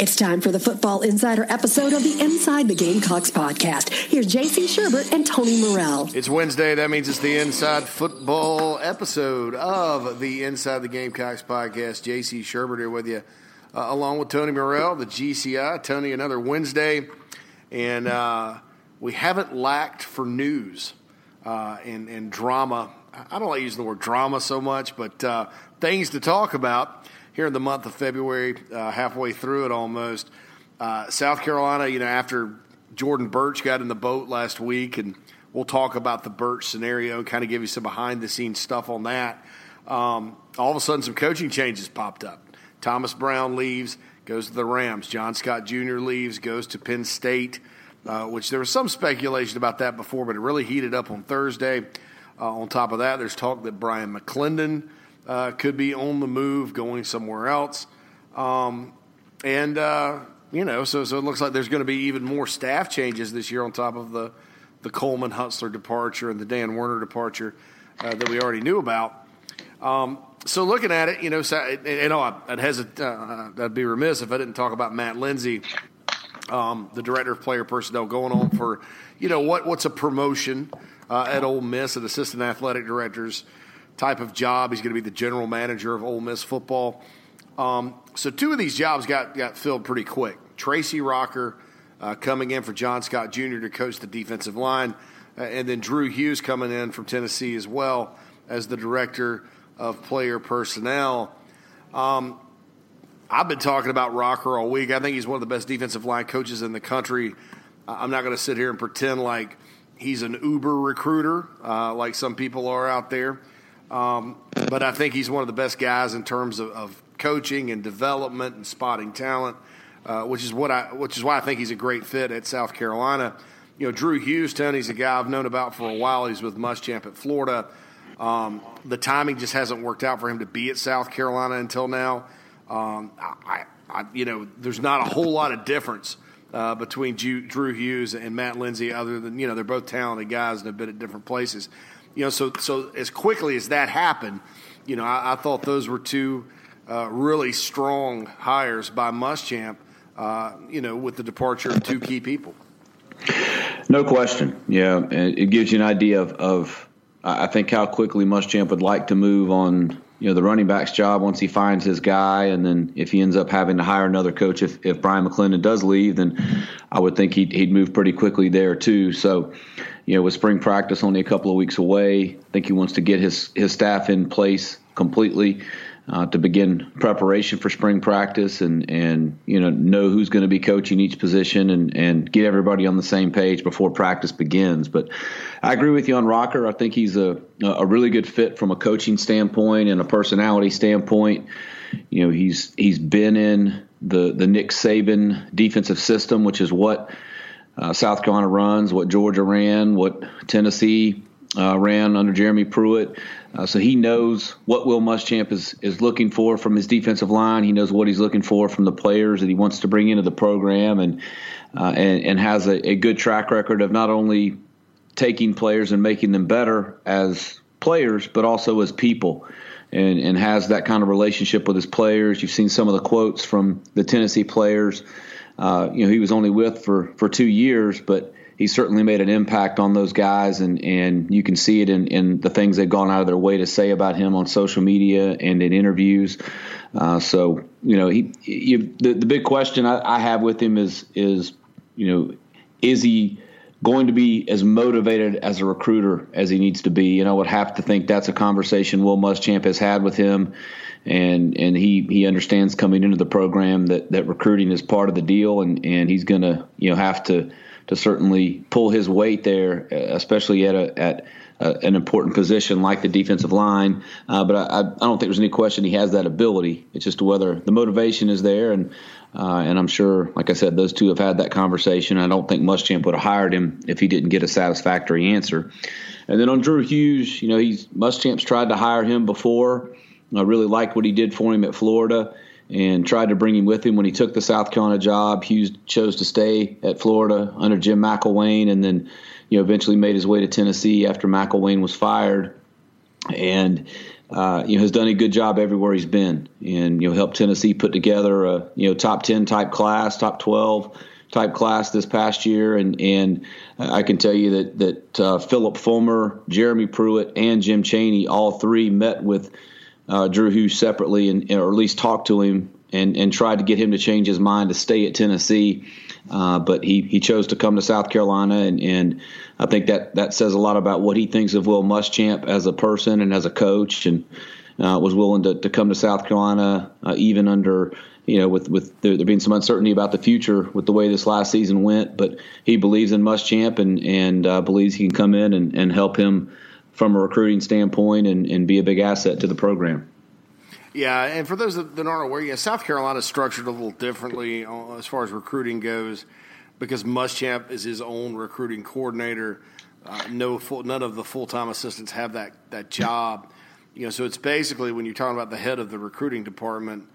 It's time for the Football Insider episode of the Inside the Gamecocks podcast. Here's JC Shurburtt and Tony Morrell. It's Wednesday. That means it's the Inside Football episode of the Inside the Gamecocks podcast. JC Shurburtt here with you, uh, along with Tony Morrell, the GCI. Tony, another Wednesday. And uh, we haven't lacked for news uh, and, and drama. I don't like using the word drama so much, but uh, things to talk about here in the month of February, uh, halfway through it almost. Uh, South Carolina, you know, after Jordan Burch got in the boat last week, and we'll talk about the Burch scenario and kind of give you some behind the scenes stuff on that. Um, all of a sudden, some coaching changes popped up. Thomas Brown leaves, goes to the Rams. John Scott Jr. leaves, goes to Penn State, uh, which there was some speculation about that before, but it really heated up on Thursday. Uh, on top of that, there's talk that Bryan McClendon uh, could be on the move, going somewhere else. Um, and, uh, you know, so, so it looks like there's going to be even more staff changes this year on top of the, the Coleman Hutzler departure and the Dan Werner departure uh, that we already knew about. Um, so looking at it, you know, so, you know, I'd, hesitate, uh, I'd be remiss if I didn't talk about Matt Lindsay, um, the director of player personnel, going on for, you know, what what's a promotion uh, at Ole Miss, an assistant athletic director's type of job. He's going to be the general manager of Ole Miss football. Um, so two of these jobs got, got filled pretty quick. Tracy Rocker uh, coming in for John Scott Jr. to coach the defensive line, uh, and then Drew Hughes coming in from Tennessee as well as the director of player personnel. Um, I've been talking about Rocker all week. I think he's one of the best defensive line coaches in the country. I'm not going to sit here and pretend like he's an uber recruiter uh, like some people are out there. Um, but I think he's one of the best guys in terms of, of coaching and development and spotting talent, uh, which is what I, which is why I think he's a great fit at South Carolina. You know, Drew Hughes, Tony's a guy I've known about for a while. He's with Muschamp at Florida. Um, the timing just hasn't worked out for him to be at South Carolina until now. Um, I, I, you know, there's not a whole lot of difference uh, between Drew Hughes and Matt Lindsay, other than you know they're both talented guys and have been at different places you know, so so as quickly as that happened, you know, I, I thought those were two uh, really strong hires by Muschamp. Uh, you know, with the departure of two key people. No question. Yeah, it gives you an idea of, of I think how quickly Muschamp would like to move on you know the running back's job once he finds his guy, and then if he ends up having to hire another coach, if if Bryan McClendon does leave, then I would think he'd he'd move pretty quickly there too. So, you know, with spring practice only a couple of weeks away, I think he wants to get his his staff in place completely uh, to begin preparation for spring practice and and you know know who's going to be coaching each position and and get everybody on the same page before practice begins. But I agree with you on Rocker. I think he's a a really good fit from a coaching standpoint and a personality standpoint. You know he's he's been in the the Nick Saban defensive system, which is what uh, South Carolina runs, what Georgia ran, what Tennessee uh, ran under Jeremy Pruitt. Uh, so he knows what Will Muschamp is, is looking for from his defensive line. He knows what he's looking for from the players that he wants to bring into the program, and uh, and, and, has a, a, good track record of not only taking players and making them better as players, but also as people. And, and has that kind of relationship with his players. You've seen some of the quotes from the Tennessee players. Uh, you know, he was only with for, for two years, but he certainly made an impact on those guys, and, and you can see it in, in the things they've gone out of their way to say about him on social media and in interviews. Uh, so you know, he, you, the the big question I, I have with him is is you know, is he going to be as motivated as a recruiter as he needs to be? And I would have to think that's a conversation Will Muschamp has had with him, and and he he understands coming into the program that that recruiting is part of the deal, and and he's going to you know have to to certainly pull his weight there, especially at a, at an important position like the defensive line. Uh, but I, I, don't think there's any question he has that ability. It's just whether the motivation is there, and uh, and I'm sure, like I said, those two have had that conversation. I don't think Muschamp would have hired him if he didn't get a satisfactory answer. And then on Drew Hughes, you know, he's Muschamp's tried to hire him before. I really liked what he did for him at Florida and tried to bring him with him when he took the South Carolina job. Hughes chose to stay at Florida under Jim McElwain, and then you know eventually made his way to Tennessee after McElwain was fired. And uh, you know, has done a good job everywhere he's been, and you know, helped Tennessee put together a you know top ten type class, top twelve type class this past year, and and I can tell you that that uh, Phillip Fulmer, Jeremy Pruitt, and Jim Chaney, all three met with uh, Drew Hughes separately, and or at least talked to him and and tried to get him to change his mind to stay at Tennessee, uh, but he he chose to come to South Carolina, and and I think that that says a lot about what he thinks of Will Muschamp as a person and as a coach, and uh, was willing to, to come to South Carolina uh, even under you know with with there, there, being some uncertainty about the future with the way this last season went, but he believes in Muschamp and and uh, believes he can come in and, and help him from a recruiting standpoint and, and be a big asset to the program. Yeah, and for those that aren't aware, yeah, South Carolina is structured a little differently uh, as far as recruiting goes because Muschamp is his own recruiting coordinator. Uh, no full, none of the full time assistants have that that job. You know, so it's basically when you're talking about the head of the recruiting department,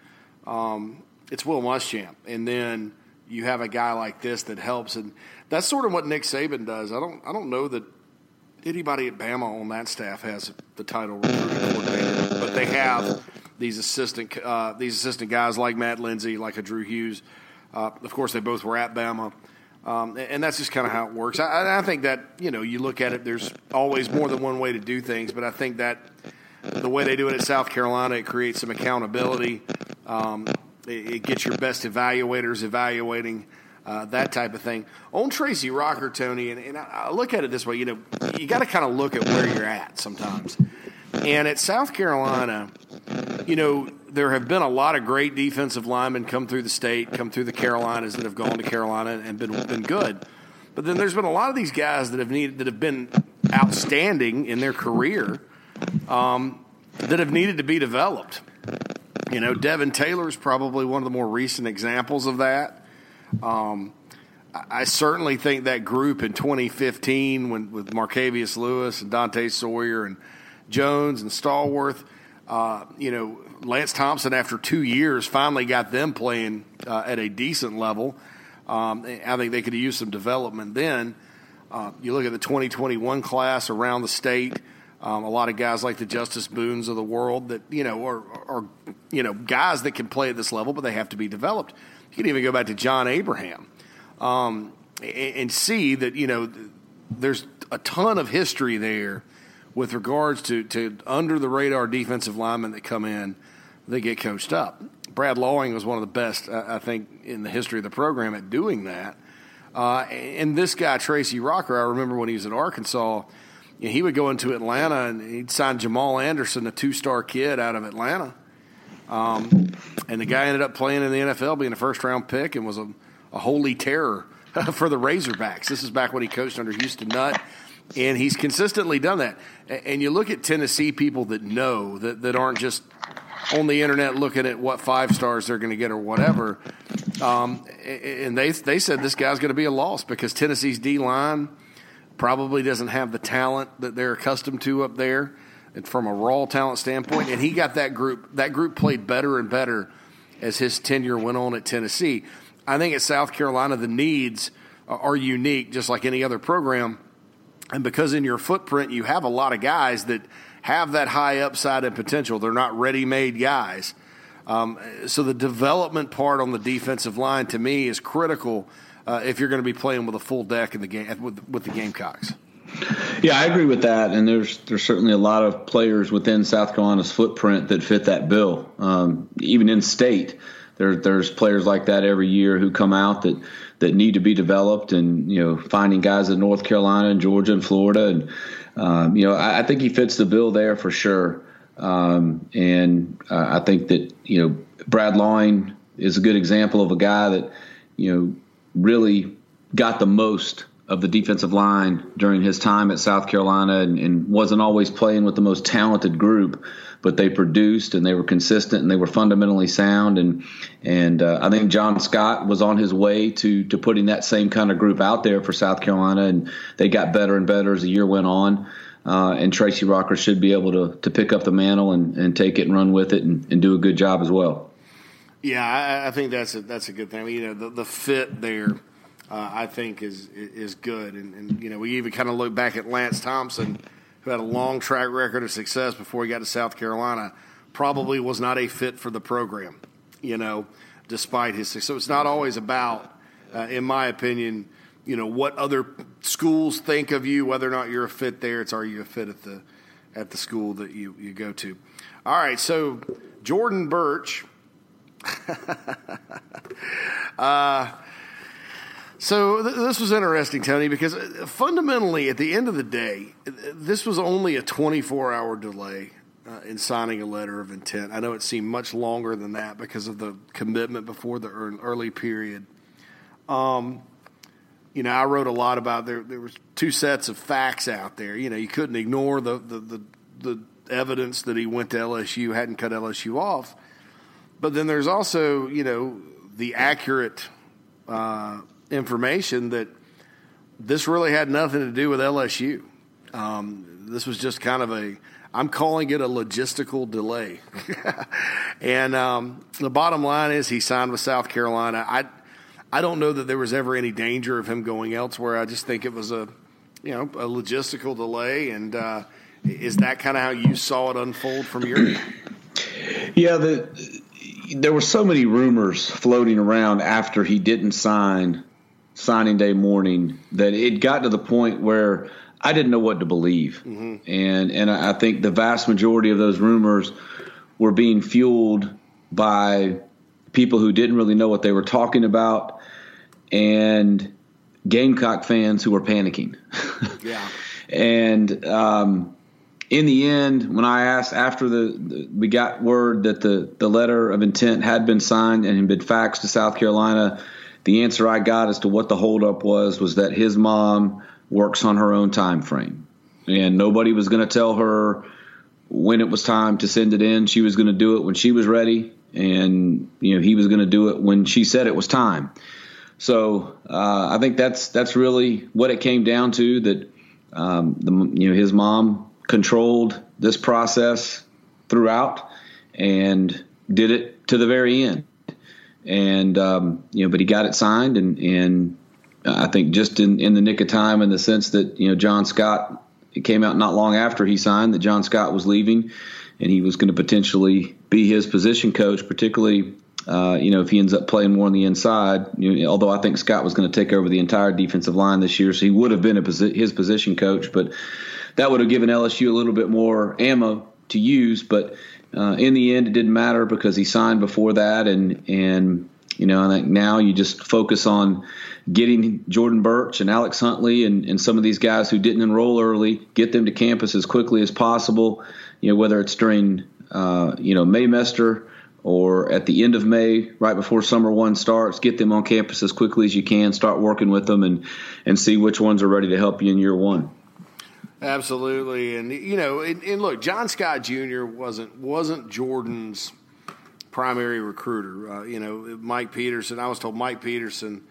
um, it's Will Muschamp, and then you have a guy like this that helps, and that's sort of what Nick Saban does. I don't I don't know that anybody at Bama on that staff has the title recruiting coordinator, but they have these assistant uh, these assistant guys like Matt Lindsay, like a Drew Hughes. Uh, of course, they both were at Bama. Um, and that's just kind of how it works. I, I, think that you know you look at it. There's always more than one way to do things, but I think that the way they do it at South Carolina, it creates some accountability. Um, it, it, gets your best evaluators evaluating uh, that type of thing. On Tracy Rocker, Tony, and, and I, I look at it this way. You know, you got to kind of look at where you're at sometimes. And at South Carolina, you know, there have been a lot of great defensive linemen come through the state, come through the Carolinas that have gone to Carolina and been been good. But then there's been a lot of these guys that have needed that have been outstanding in their career um, that have needed to be developed. You know, Devin Taylor is probably one of the more recent examples of that. Um, I certainly think that group in 2015, when with Marquavius Lewis and Dante Sawyer and Jones and Stallworth, uh, you know, Lance Thompson, after two years, finally got them playing uh, at a decent level. Um, I think they could have used some development then. Uh, you look at the 2021 class around the state. Um, a lot of guys like the Justice Boones of the world that you know are, are you know guys that can play at this level, but they have to be developed. You can even go back to John Abraham um, and, and see that you know there's a ton of history there with regards to, to under the radar defensive linemen that come in, they get coached up. Brad Lawing was one of the best, I think, in the history of the program at doing that. Uh, and this guy, Tracy Rocker, I remember when he was at Arkansas, you know, he would go into Atlanta and he'd sign Jamaal Anderson, a two star kid out of Atlanta. Um, and the guy ended up playing in the NFL, being a first round pick, and was a, a holy terror for the Razorbacks. This is back when he coached under Houston Nutt and he's consistently done that. And you look at Tennessee people that know that, that aren't just on the internet looking at what five stars they're going to get or whatever. Um, and they they said this guy's going to be a loss because Tennessee's D line probably doesn't have the talent that they're accustomed to up there, and from a raw talent standpoint. And he got that group. That group played better and better as his tenure went on at Tennessee. I think at South Carolina the needs are unique, just like any other program. And because in your footprint you have a lot of guys that have that high upside and potential, they're not ready made guys. Um, so the development part on the defensive line to me is critical uh, if you're going to be playing with a full deck in the game with, with the Gamecocks. Yeah, I agree with that, and there's there's certainly a lot of players within South Carolina's footprint that fit that bill. Um, even in state, there there's players like that every year who come out that that need to be developed, and you know, finding guys in North Carolina and Georgia and Florida, and um, you know, I, I, think he fits the bill there for sure. Um, and uh, I think that you know, Brad Lawing is a good example of a guy that you know really got the most of the defensive line during his time at South Carolina, and, and wasn't always playing with the most talented group but they produced and they were consistent and they were fundamentally sound. And and uh, I think John Scott was on his way to to putting that same kind of group out there for South Carolina, and they got better and better as the year went on. Uh, and Tracy Rocker should be able to to pick up the mantle and, and take it and run with it and, and do a good job as well. Yeah, I, I think that's a, that's a good thing. I mean, you know, the, the fit there, uh, I think is is good, and, and, you know, we even kind of look back at Lance Thompson who had a long track record of success before he got to South Carolina, probably was not a fit for the program, you know, despite his success. So it's not always about, uh, in my opinion, you know, what other schools think of you, whether or not you're a fit there. It's are you a fit at the at the school that you, you go to. All right, so Jordan Burch. uh, so th- this was interesting, Tony, because uh, fundamentally, at the end of the day, this was only a 24 hour delay uh, in signing a letter of intent. I know it seemed much longer than that because of the commitment before the early period. Um, you know, I wrote a lot about there. There was two sets of facts out there. You know, you couldn't ignore the the the, the evidence that he went to LSU, hadn't cut LSU off. But then there's also, you know, the accurate uh, information that this really had nothing to do with LSU. Um, this was just kind of a, I'm calling it a logistical delay. and um, the bottom line is he signed with South Carolina. I, I don't know that there was ever any danger of him going elsewhere. I just think it was a, you know, a logistical delay. And uh, is that kind of how you saw it unfold from your? Yeah, the, there were so many rumors floating around after he didn't sign signing day morning that it got to the point where I didn't know what to believe, mm-hmm. and and I think the vast majority of those rumors were being fueled by people who didn't really know what they were talking about and Gamecock fans who were panicking. yeah, and um, in the end, when I asked after the, the, we got word that the the letter of intent had been signed and had been faxed to South Carolina the answer I got as to what the holdup was was that his mom works on her own time frame, and nobody was going to tell her when it was time to send it in. She was going to do it when she was ready, and you know he was going to do it when she said it was time. So uh, I think that's that's really what it came down to. That um, the, you know his mom controlled this process throughout and did it to the very end and um, you know, but he got it signed, and and I think just in in the nick of time, in the sense that you know John Scott. It came out not long after he signed that John Scott was leaving, and he was going to potentially be his position coach, particularly uh, you know, if he ends up playing more on the inside, you know, although I think Scott was going to take over the entire defensive line this year, so he would have been posi- his position coach, but that would have given LSU a little bit more ammo to use. But uh, in the end, it didn't matter because he signed before that, and and you know, I think now you just focus on getting Jordan Burch and Alex Huntley and, and some of these guys who didn't enroll early, get them to campus as quickly as possible. You know, whether it's during uh, you know Maymester or at the end of May, right before summer one starts, get them on campus as quickly as you can. Start working with them and and see which ones are ready to help you in year one. Absolutely, and you know, and, and, look, John Scott Jr. wasn't wasn't Jordan's primary recruiter. Uh, you know, Mike Peterson. I was told Mike Peterson,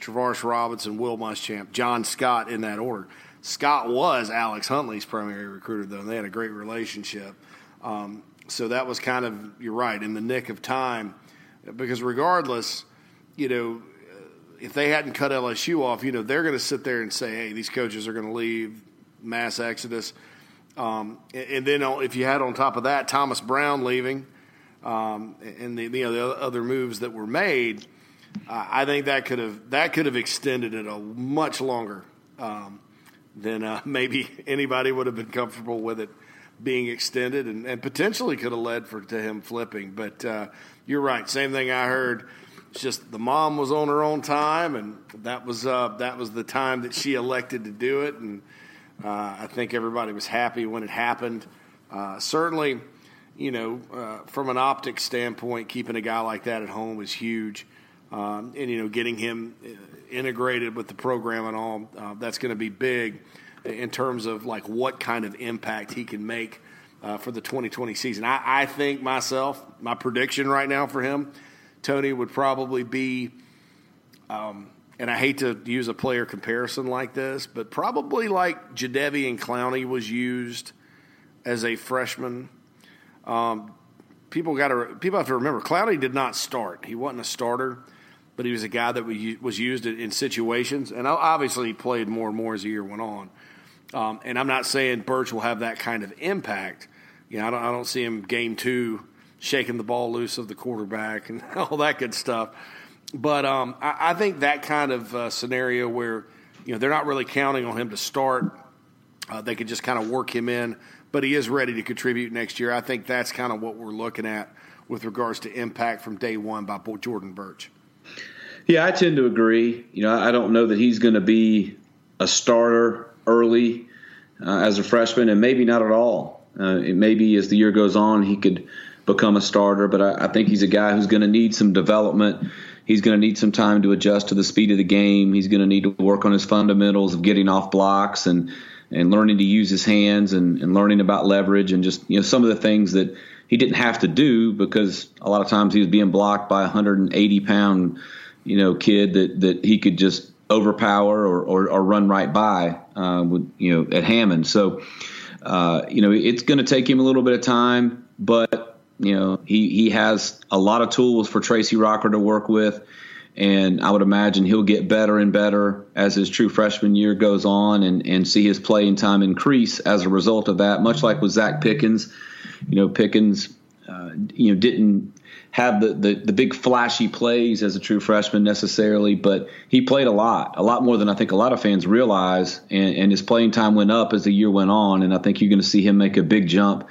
Travaris Robinson, Will Muschamp, John Scott in that order. Scott was Alex Huntley's primary recruiter, though. And they had a great relationship. Um, so that was kind of you're right in the nick of time, because regardless, you know, if they hadn't cut LSU off, you know, they're going to sit there and say, "Hey, these coaches are going to leave." Mass exodus. Um, and then if you had on top of that Thomas Brown leaving um, and the, you know, the other moves that were made, uh, I think that could have that could have extended it a much longer um, than uh, maybe anybody would have been comfortable with it being extended, and, and potentially could have led for to him flipping. But uh, you're right. Same thing I heard. It's just the mom was on her own time, and that was uh, that was the time that she elected to do it, and I think everybody was happy when it happened. Uh, certainly, you know, uh, from an optics standpoint, keeping a guy like that at home is huge. Um, and, you know, getting him uh, integrated with the program and all, uh, that's going to be big in terms of like what kind of impact he can make uh, for the 2020 season. I, I think myself, my prediction right now for him, Tony, would probably be. Um, and I hate to use a player comparison like this, but probably like Jadeveon Clowney was used as a freshman. Um, people got to people have to remember Clowney did not start. He wasn't a starter, but he was a guy that was used in situations, and obviously he played more and more as the year went on. Um, and I'm not saying Burch will have that kind of impact. You know, I don't, I don't see him game two shaking the ball loose of the quarterback and all that good stuff. But um, I, I, think that kind of uh, scenario where you know they're not really counting on him to start, uh, they could just kind of work him in. But he is ready to contribute next year. I think that's kind of what we're looking at with regards to impact from day one by Jordan Burch. Yeah, I tend to agree. You know, I don't know that he's going to be a starter early uh, as a freshman, and maybe not at all. Uh, maybe as the year goes on, he could become a starter, but I, I think he's a guy who's going to need some development. He's going to need some time to adjust to the speed of the game. He's going to need to work on his fundamentals of getting off blocks and and learning to use his hands and, and learning about leverage and just you know some of the things that he didn't have to do because a lot of times he was being blocked by a 180 pound you know kid that that he could just overpower or, or, or run right by uh, with you know at Hammond. So uh, you know it's going to take him a little bit of time, but you know he he has a lot of tools for Tracy Rocker to work with. And I would imagine he'll get better and better as his true freshman year goes on and, and see his playing time increase as a result of that, much like with Zacch Pickens. You know, Pickens, uh, you know, didn't have the, the, the big flashy plays as a true freshman necessarily, but he played a lot, a lot more than I think a lot of fans realize. And, and his playing time went up as the year went on, and I think you're going to see him make a big jump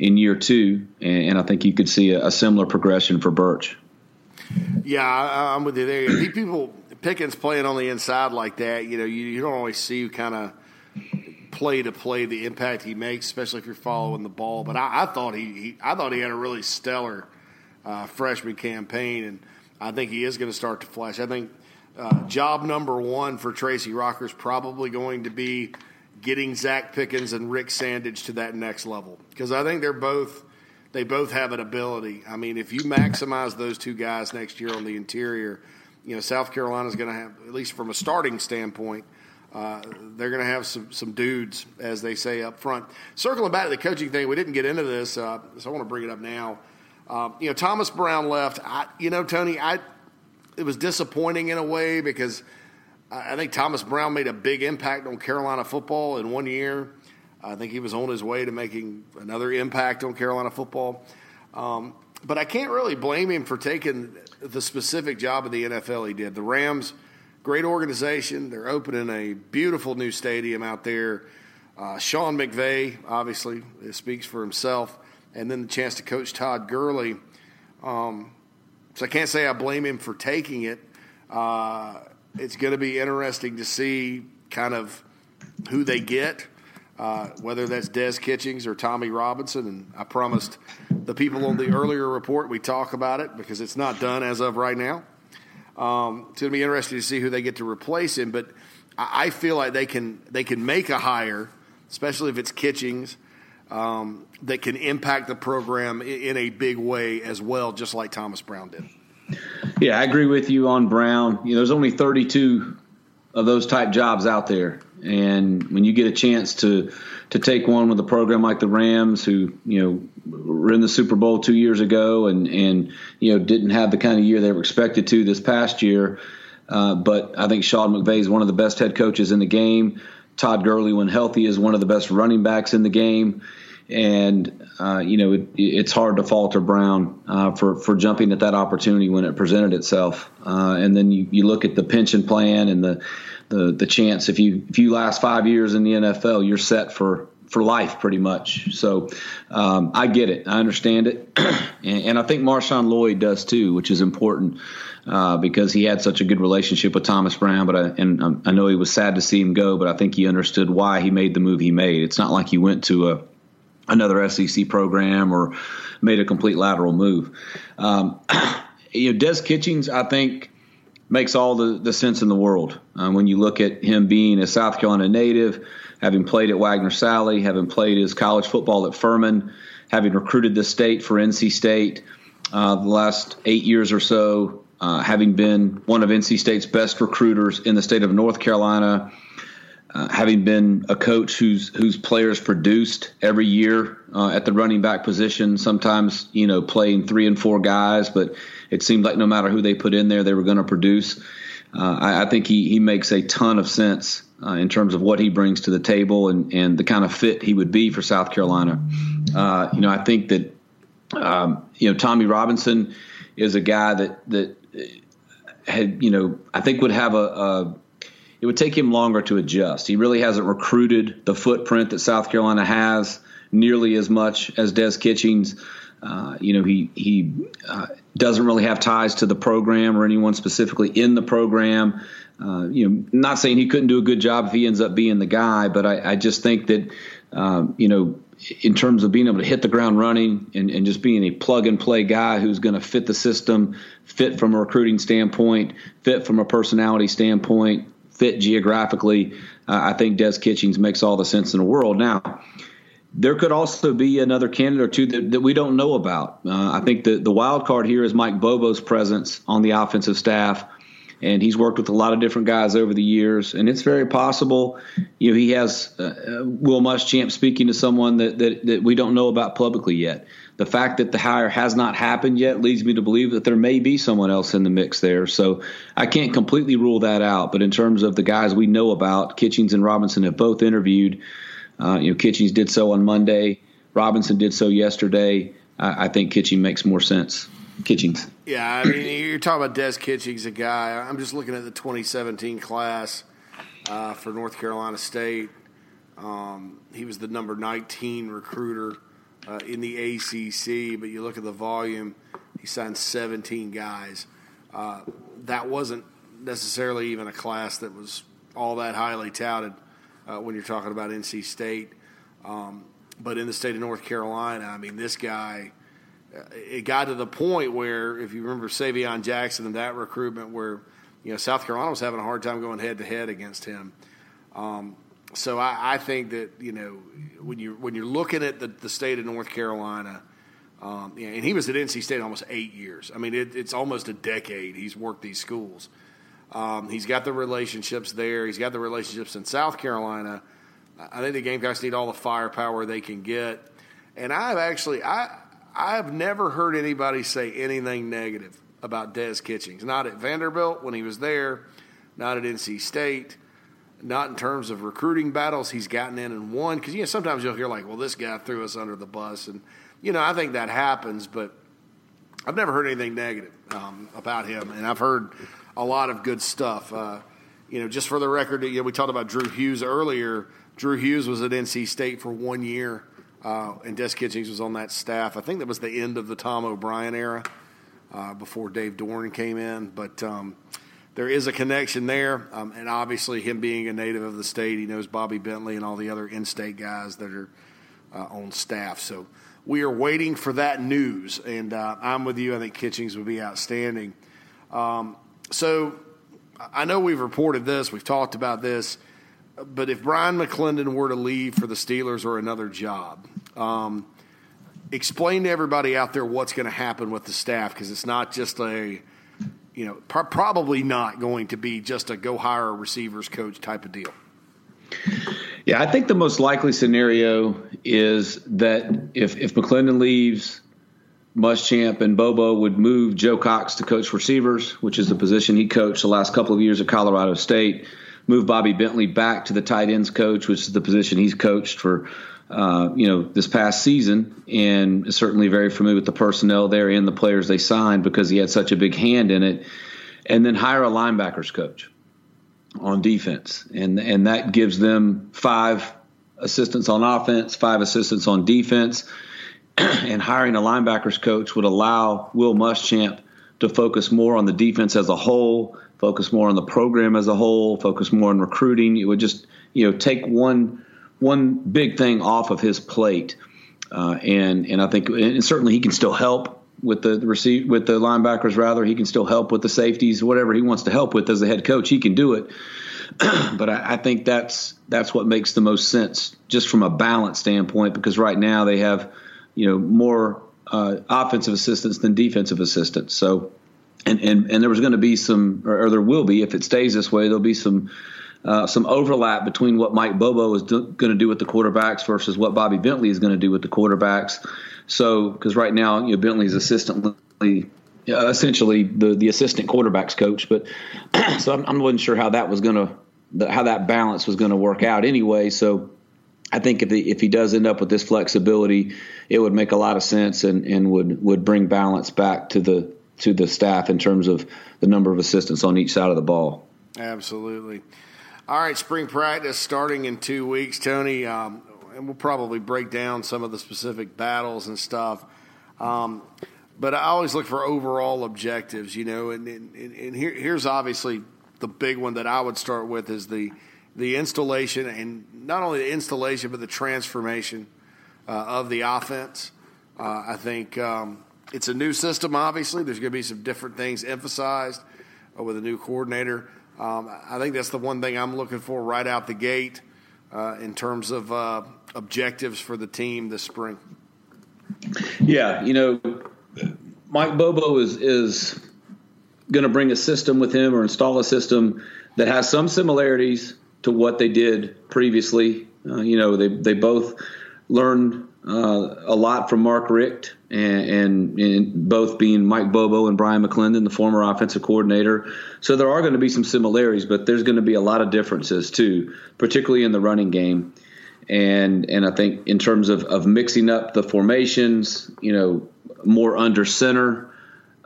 in year two. And, and I think you could see a, a, similar progression for Burch. Yeah, I, am with you there. People Pickens playing on the inside like that, you know, you, you don't always see kind of play to play the impact he makes, especially if you're following the ball. But I, I thought he, he, I thought he had a really stellar uh, freshman campaign, and I think he is going to start to flash. I think uh, job number one for Tracy Rocker is probably going to be getting Zacch Pickens and Rick Sandidge to that next level because I think they're both they both have an ability. I mean, if you maximize those two guys next year on the interior, you know South Carolina is going to have at least from a starting standpoint. Uh, they're going to have some, some dudes, as they say up front. Circling back to the coaching thing, we didn't get into this, uh, so I want to bring it up now. Um, you know, Thomas Brown left. I, you know, Tony, I it was disappointing in a way because I, think Thomas Brown made a big impact on Carolina football in one year. I think he was on his way to making another impact on Carolina football. Um, but I can't really blame him for taking the specific job of the NFL he did. The Rams, great organization. They're opening a beautiful new stadium out there. Uh, Sean McVay, obviously, speaks for himself and then the chance to coach Todd Gurley. Um, so I can't say I blame him for taking it. Uh, it's going to be interesting to see kind of who they get, uh, whether that's Des Kitchings or Tommy Robinson. And I promised the people on the earlier report we talk about it because it's not done as of right now. Um, it's going to be interesting to see who they get to replace him. But I, I feel like they can they can make a hire, especially if it's Kitchings – um, that can impact the program in a big way as well, just like Thomas Brown did. Yeah, I agree with you on Brown. You know, there's only 32 of those type jobs out there, and when you get a chance to to take one with a program like the Rams, who you know were in the Super Bowl two years ago, and and you know didn't have the kind of year they were expected to this past year, uh, but I think Sean McVay is one of the best head coaches in the game. Todd Gurley, when healthy, is one of the best running backs in the game and uh, you know it, it's hard to falter Brown uh, for for jumping at that opportunity when it presented itself. Uh, and then you, you look at the pension plan and the, the the chance if you if you last five years in the NFL, you're set for for life pretty much. So um, I get it, I understand it, and, and, I think Marshawn Lloyd does too, which is important. Uh, because he had such a good relationship with Thomas Brown, but I, and um, I know he was sad to see him go, but I think he understood why he made the move he made. It's not like he went to a another SEC program or made a complete lateral move. Um, you know, Des Kitchings, I think, makes all the, the sense in the world um, when you look at him being a South Carolina native, having played at Wagener-Salley, having played his college football at Furman, having recruited the state for NC State uh, the last eight years or so, uh, having been one of NC State's best recruiters in the state of North Carolina uh, having been a coach whose whose players produced every year uh, at the running back position, sometimes you know playing three and four guys, but it seemed like no matter who they put in there, they were going to produce. uh, I, I, think he he makes a ton of sense uh, in terms of what he brings to the table and and the kind of fit he would be for South Carolina. Uh, you know, I think that um, you know Tommy Robinson is a guy that that had you know I think would have a, a it would take him longer to adjust. He really hasn't recruited the footprint that South Carolina has nearly as much as Des Kitchings. Uh, you know, he he uh, doesn't really have ties to the program or anyone specifically in the program. Uh, you know, not saying he couldn't do a good job if he ends up being the guy, but I, I just think that um, you know, in terms of being able to hit the ground running and, and just being a plug and play guy who's going to fit the system, fit from a recruiting standpoint, fit from a personality standpoint, fit geographically, uh, I think Des Kitchings makes all the sense in the world. Now, there could also be another candidate or two that, that we don't know about. Uh, I think the, the wild card here is Mike Bobo's presence on the offensive staff. And he's worked with a lot of different guys over the years, and it's very possible, you know, he has uh, uh Will Muschamp speaking to someone that, that that we don't know about publicly yet. The fact that the hire has not happened yet leads me to believe that there may be someone else in the mix there. So I can't completely rule that out. But in terms of the guys we know about, Kitchings and Robinson have both interviewed. Uh, you know, Kitchings did so on Monday. Robinson did so yesterday. I, I think Kitching makes more sense. Kitchings. Yeah, I mean, you're talking about Des Kitchings, a guy. I'm just looking at the 2017 class uh, for North Carolina State. Um, he was the number 19 recruiter uh, in the ACC, but you look at the volume, he signed 17 guys. Uh, that wasn't necessarily even a class that was all that highly touted uh, when you're talking about NC State. Um, but in the state of North Carolina, I mean, this guy, it got to the point where, if you remember Savion Jackson and that recruitment, where you know South Carolina was having a hard time going head to head against him. Um, so I, I, think that you know when you when you're looking at the, the state of North Carolina, um, and he was at NC State almost eight years. I mean, it, it's almost a decade he's worked these schools. Um, he's got the relationships there. He's got the relationships in South Carolina. I think the Gamecocks need all the firepower they can get. And I've actually I I've never heard anybody say anything negative about Des Kitchings. Not at Vanderbilt when he was there, not at NC State, not in terms of recruiting battles he's gotten in and won. Because you know sometimes you'll hear like, well, this guy threw us under the bus, and you know I think that happens, but I've never heard anything negative um, about him, and I've heard a lot of good stuff. Uh, you know, just for the record, you know, we talked about Drew Hughes earlier. Drew Hughes was at NC State for one year, uh, and Des Kitchings was on that staff. I think that was the end of the Tom O'Brien era uh, before Dave Doeren came in. But um, there is a connection there, um, and obviously, him being a native of the state, he knows Bobby Bentley and all the other in-state guys that are uh, on staff. So we are waiting for that news, and uh, I'm with you. I think Kitchings would be outstanding. Um, so I know we've reported this, we've talked about this, but if Bryan McClendon were to leave for the Steelers or another job, um, explain to everybody out there what's going to happen with the staff because it's not just a, you know, pr- probably not going to be just a go hire a receivers coach type of deal. Yeah, I think the most likely scenario is that if if McClendon leaves, Muschamp and Bobo would move Joe Cox to coach receivers, which is the position he coached the last couple of years at Colorado State. Move Bobby Bentley back to the tight ends coach, which is the position he's coached for, uh, you know, this past season, and is certainly very familiar with the personnel there and the players they signed because he had such a big hand in it. And then hire a linebackers coach on defense, and and that gives them five assistants on offense, five assistants on defense and hiring a linebackers coach would allow Will Muschamp to focus more on the defense as a whole, focus more on the program as a whole, focus more on recruiting. It would just you know take one one big thing off of his plate, uh, and and I think and certainly he can still help with the receive with the linebackers. Rather, he can still help with the safeties, whatever he wants to help with as a head coach, he can do it. but I, I think that's that's what makes the most sense, just from a balance standpoint, because right now they have you know more uh, offensive assistants than defensive assistants. So, and and and there was going to be some, or, or, there will be, if it stays this way, there'll be some. Uh, some overlap between what Mike Bobo is going to do with the quarterbacks versus what Bobby Bentley is going to do with the quarterbacks. So, because right now, you know, Bentley's assistantly uh, essentially the the assistant quarterbacks coach. But so I'm, I wasn't sure how that was going to how that balance was going to work out anyway. So I think if he, if he does end up with this flexibility, it would make a lot of sense and, and would would bring balance back to the to the staff in terms of the number of assistants on each side of the ball. Absolutely. All right, spring practice starting in two weeks, Tony, um, and we'll probably break down some of the specific battles and stuff. Um, but I always look for overall objectives, you know, and, and, and here, here's obviously the big one that I would start with is the the installation and not only the installation but the transformation uh, of the offense. Uh, I think um, it's a new system. Obviously, there's going to be some different things emphasized uh, with a new coordinator. Um, I think that's the one thing I'm looking for right out the gate uh, in terms of uh, objectives for the team this spring. Yeah, you know, Mike Bobo is is going to bring a system with him or install a system that has some similarities to what they did previously. Uh, you know, they they both learned uh, a lot from Mark Richt, and, and, and, both being Mike Bobo and Bryan McClendon, the former offensive coordinator. So there are going to be some similarities, but there's going to be a lot of differences too, particularly in the running game. And and I think in terms of, of mixing up the formations, you know, more under center,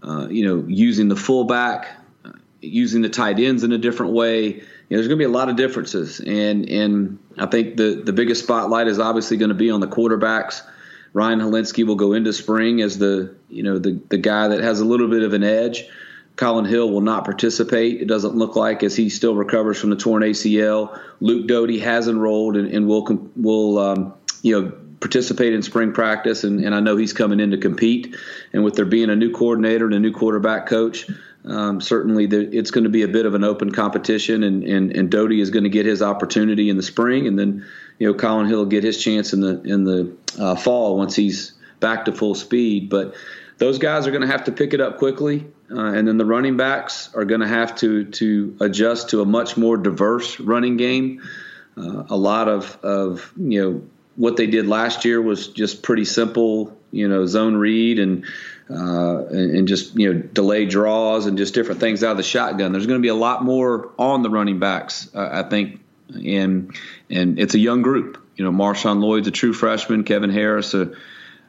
uh, you know, using the fullback, uh, using the tight ends in a different way know, there's going to be a lot of differences, and and I think the the biggest spotlight is obviously going to be on the quarterbacks. Ryan Hilinski will go into spring as the you know the the guy that has a little bit of an edge. Collin Hill will not participate. It doesn't look like as he still recovers from the torn ACL. Luke Doty has enrolled and, and will will um, you know participate in spring practice, and, and I know he's coming in to compete. And with there being a new coordinator and a new quarterback coach, um, certainly the, it's going to be a bit of an open competition, and, and, and Doty is going to get his opportunity in the spring, and then you know Collin Hill will get his chance in the in the uh, fall once he's back to full speed. But those guys are going to have to pick it up quickly, uh, and then the running backs are going to have to to adjust to a much more diverse running game. Uh, a lot of of you know what they did last year was just pretty simple, you know, zone read and uh, and, just you know delay draws and just different things out of the shotgun. There's going to be a lot more on the running backs, uh, I think, and and it's a young group. You know, Marshawn Lloyd's a true freshman. Kevin Harris, a,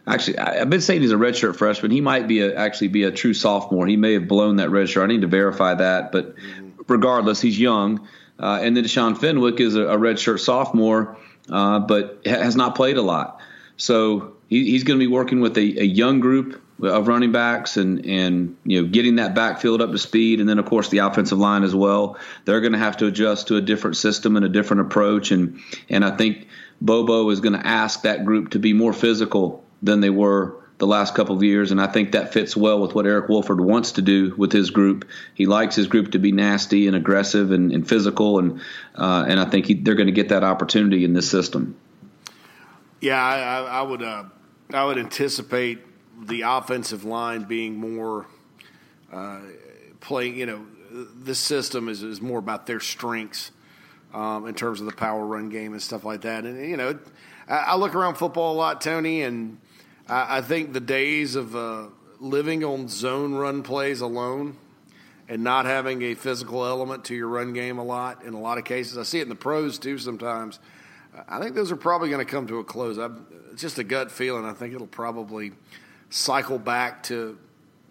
actually, I've been saying he's a redshirt freshman. He might be a, actually be a true sophomore. He may have blown that redshirt. I need to verify that, but regardless, he's young. Uh, and then Deshaun Fenwick is a, a redshirt sophomore, uh, but has not played a lot. So he, he's going to be working with a, a young group of running backs and and you know getting that backfield up to speed. And then of course the offensive line as well. They're going to have to adjust to a different system and a different approach. And and I think Bobo is going to ask that group to be more physical than they were the last couple of years and I think that fits well with what Eric Wolford wants to do with his group he likes his group to be nasty and aggressive and, and physical and uh, and I think he, they're going to get that opportunity in this system yeah I, I would uh, I would anticipate the offensive line being more uh, playing. You know, this system is is more about their strengths um, in terms of the power run game and stuff like that. And you know, I, I look around football a lot, Tony, and I, I think the days of uh, living on zone run plays alone and not having a physical element to your run game a lot in a lot of cases. I see it in the pros too sometimes. I think those are probably going to come to a close. I, it's just a gut feeling. I think it'll probably cycle back to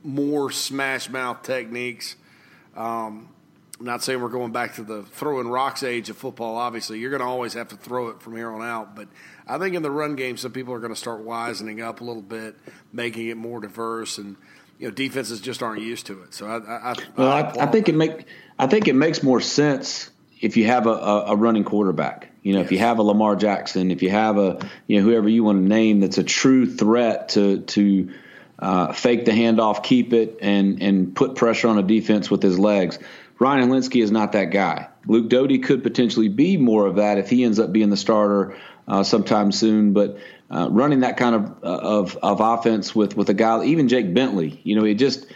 more smash mouth techniques. Um, I'm not saying we're going back to the throwing rocks age of football. Obviously, you're going to always have to throw it from here on out. But I think in the run game, some people are going to start wisening up a little bit, making it more diverse, and you know defenses just aren't used to it. So I, I, well, I, I think it make I think it makes more sense if you have a, a, running quarterback. You know, yes. if you have a Lamar Jackson, if you have a you know whoever you want to name that's a true threat to to uh, fake the handoff, keep it, and and put pressure on a defense with his legs. Ryan Hilinski is not that guy. Luke Doty could potentially be more of that if he ends up being the starter uh, sometime soon. But uh, running that kind of, uh, of of offense with with a guy, even Jake Bentley, you know, it just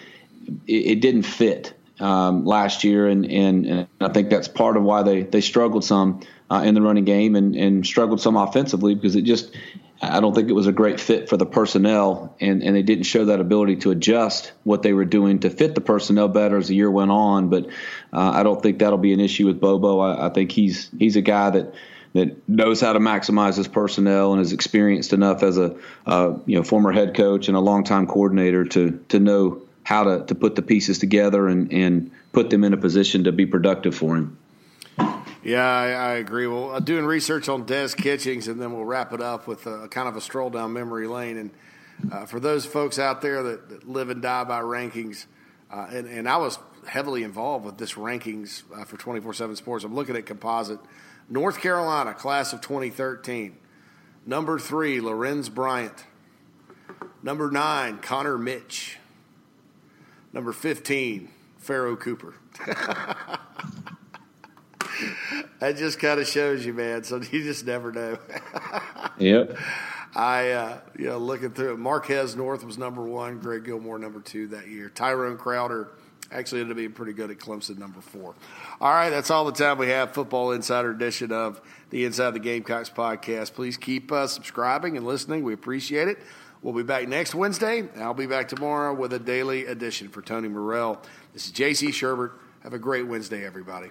it, it didn't fit um, last year, and, and, and I think that's part of why they they struggled some uh, in the running game and, and struggled some offensively because it just I don't think it was a great fit for the personnel, and, and they didn't show that ability to adjust what they were doing to fit the personnel better as the year went on. But uh, I don't think that'll be an issue with Bobo. I, I think he's he's a guy that that knows how to maximize his personnel and is experienced enough as a uh, you know former head coach and a longtime coordinator to to know how to, to put the pieces together and, and put them in a position to be productive for him. Yeah, I, I agree. Well, uh, doing research on Des Kitchings, and then we'll wrap it up with a, kind of a stroll down memory lane. And uh, for those folks out there that, that, live and die by rankings, uh, and, and, I was heavily involved with this rankings uh, for 24 7 Sports. I'm looking at composite. North Carolina, class of 2013. Number three, Lorenz Bryant. Number nine, Connor Mitch. Number 15, Pharoh Cooper. that just kind of shows you, man. So you just never know. yep. I, uh, you know, looking through it, Marquez North was number one, Greg Gilmore number two that year. Tyrone Crowder actually ended up being pretty good at Clemson, number four. All right, that's all the time we have. Football Insider edition of the Inside the Gamecocks podcast. Please keep uh, subscribing and listening. We appreciate it. We'll be back next Wednesday. I'll be back tomorrow with a daily edition for Tony Morrell. This is JC Shurburtt. Have a great Wednesday, everybody.